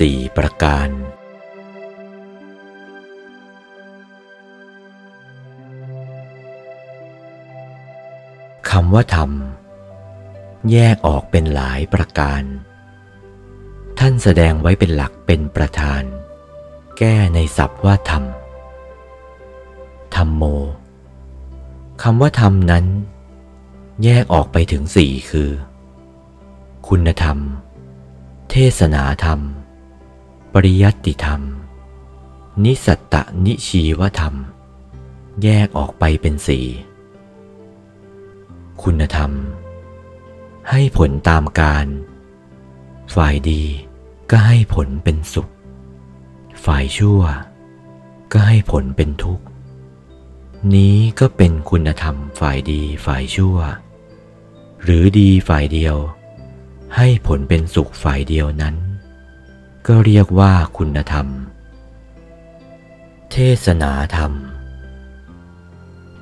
สี่ประการ คำว่าธรรม แยกออกเป็นหลายประการ ท่านแสดงไว้เป็นหลักเป็นประธาน แก้ในศัพท์ว่าธรรม ธรรมโม คำว่าธรรมนั้น แยกออกไปถึงสี่คือ คุณธรรมเทศนาธรรม ปริยัติธรรม นิสัตตนิชีวธรรม แยกออกไปเป็นสี่คุณธรรม ให้ผลตามการ ฝ่ายดีก็ให้ผลเป็นสุข ฝ่ายชั่ว ก็ให้ผลเป็นทุกข์ นี้ก็เป็นคุณธรรมฝ่ายดีฝ่ายชั่ว หรือดีฝ่ายเดียว ให้ผลเป็นสุขฝ่ายเดียวนั้น ก็เรียกว่าคุณธรรม เทศนาธรรม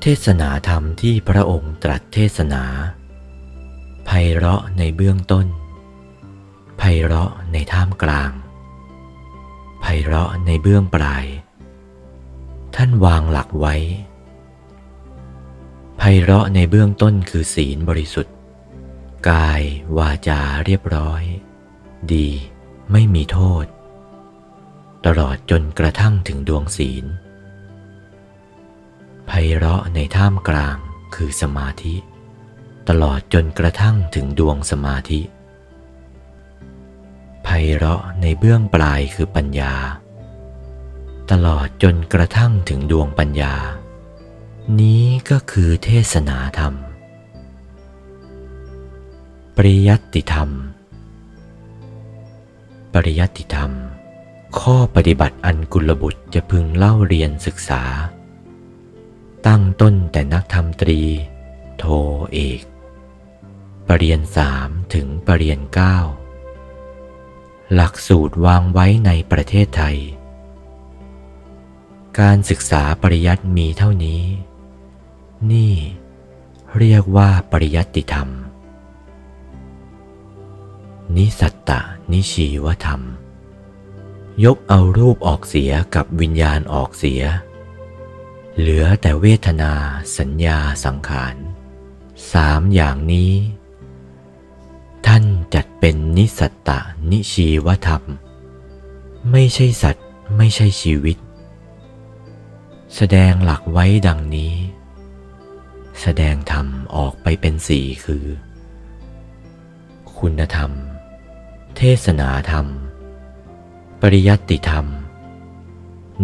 เทศนาธรรมที่พระองค์ตรัสเทศนาไพเราะในเบื้องต้นไพเราะในท่ามกลางไพเราะในเบื้องปลาย ท่านวางหลักไว้ไพเราะในเบื้องต้นคือศีลบริสุทธิ์ กาย วาจาเรียบร้อย ดี ไม่มีโทษ ตลอดจนกระทั่งถึงดวงศีลไพเราะในท่ามกลางคือสมาธิ ตลอดจนกระทั่งถึงดวงสมาธิไพเราะในเบื้องปลายคือปัญญา ตลอดจนกระทั่งถึงดวงปัญญา นี้ก็คือเทศนาธรรม ปริยัติธรรม ปริยัติธรรม ข้อปฏิบัติอันกุลบุตรจะพึงเล่าเรียนศึกษา ตั้งต้นแต่นักธรรมตรี โทเอกปรริญญาสามถึงปรริญญาเก้าหลักสูตรวางไว้ในประเทศไทย การศึกษาปริยัติมีเท่านี้ นี่เรียกว่าปริยัติธรรม นิสัตตนิชีวธรรม ยกเอารูปออกเสียกับวิญญาณออกเสีย เหลือแต่เวทนาสัญญาสังขารสามอย่างนี้ ท่านจัดเป็นนิสัตตนิชีวธรรม ไม่ใช่สัตว์ไม่ใช่ชีวิต แสดงหลักไว้ดังนี้ แสดงธรรมออกไปเป็นสี่คือ คุณธรรม เทศนาธรรม ปริยัติธรรม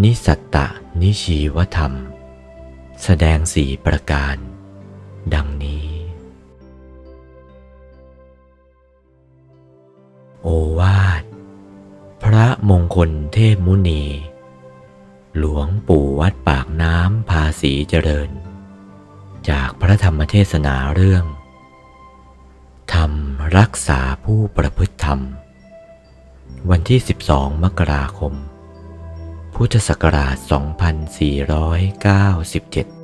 นิสัตตนิชีวธรรม แสดงสี่ประการ ดังนี้ โอวาท พระมงคลเทพมุนี หลวงปู่วัดปากน้ำภาษีเจริญ จากพระธรรมเทศนาเรื่อง ธรรมรักษาผู้ประพฤติธรรม วันที่ 12 มกราคม พุทธศักราช 2497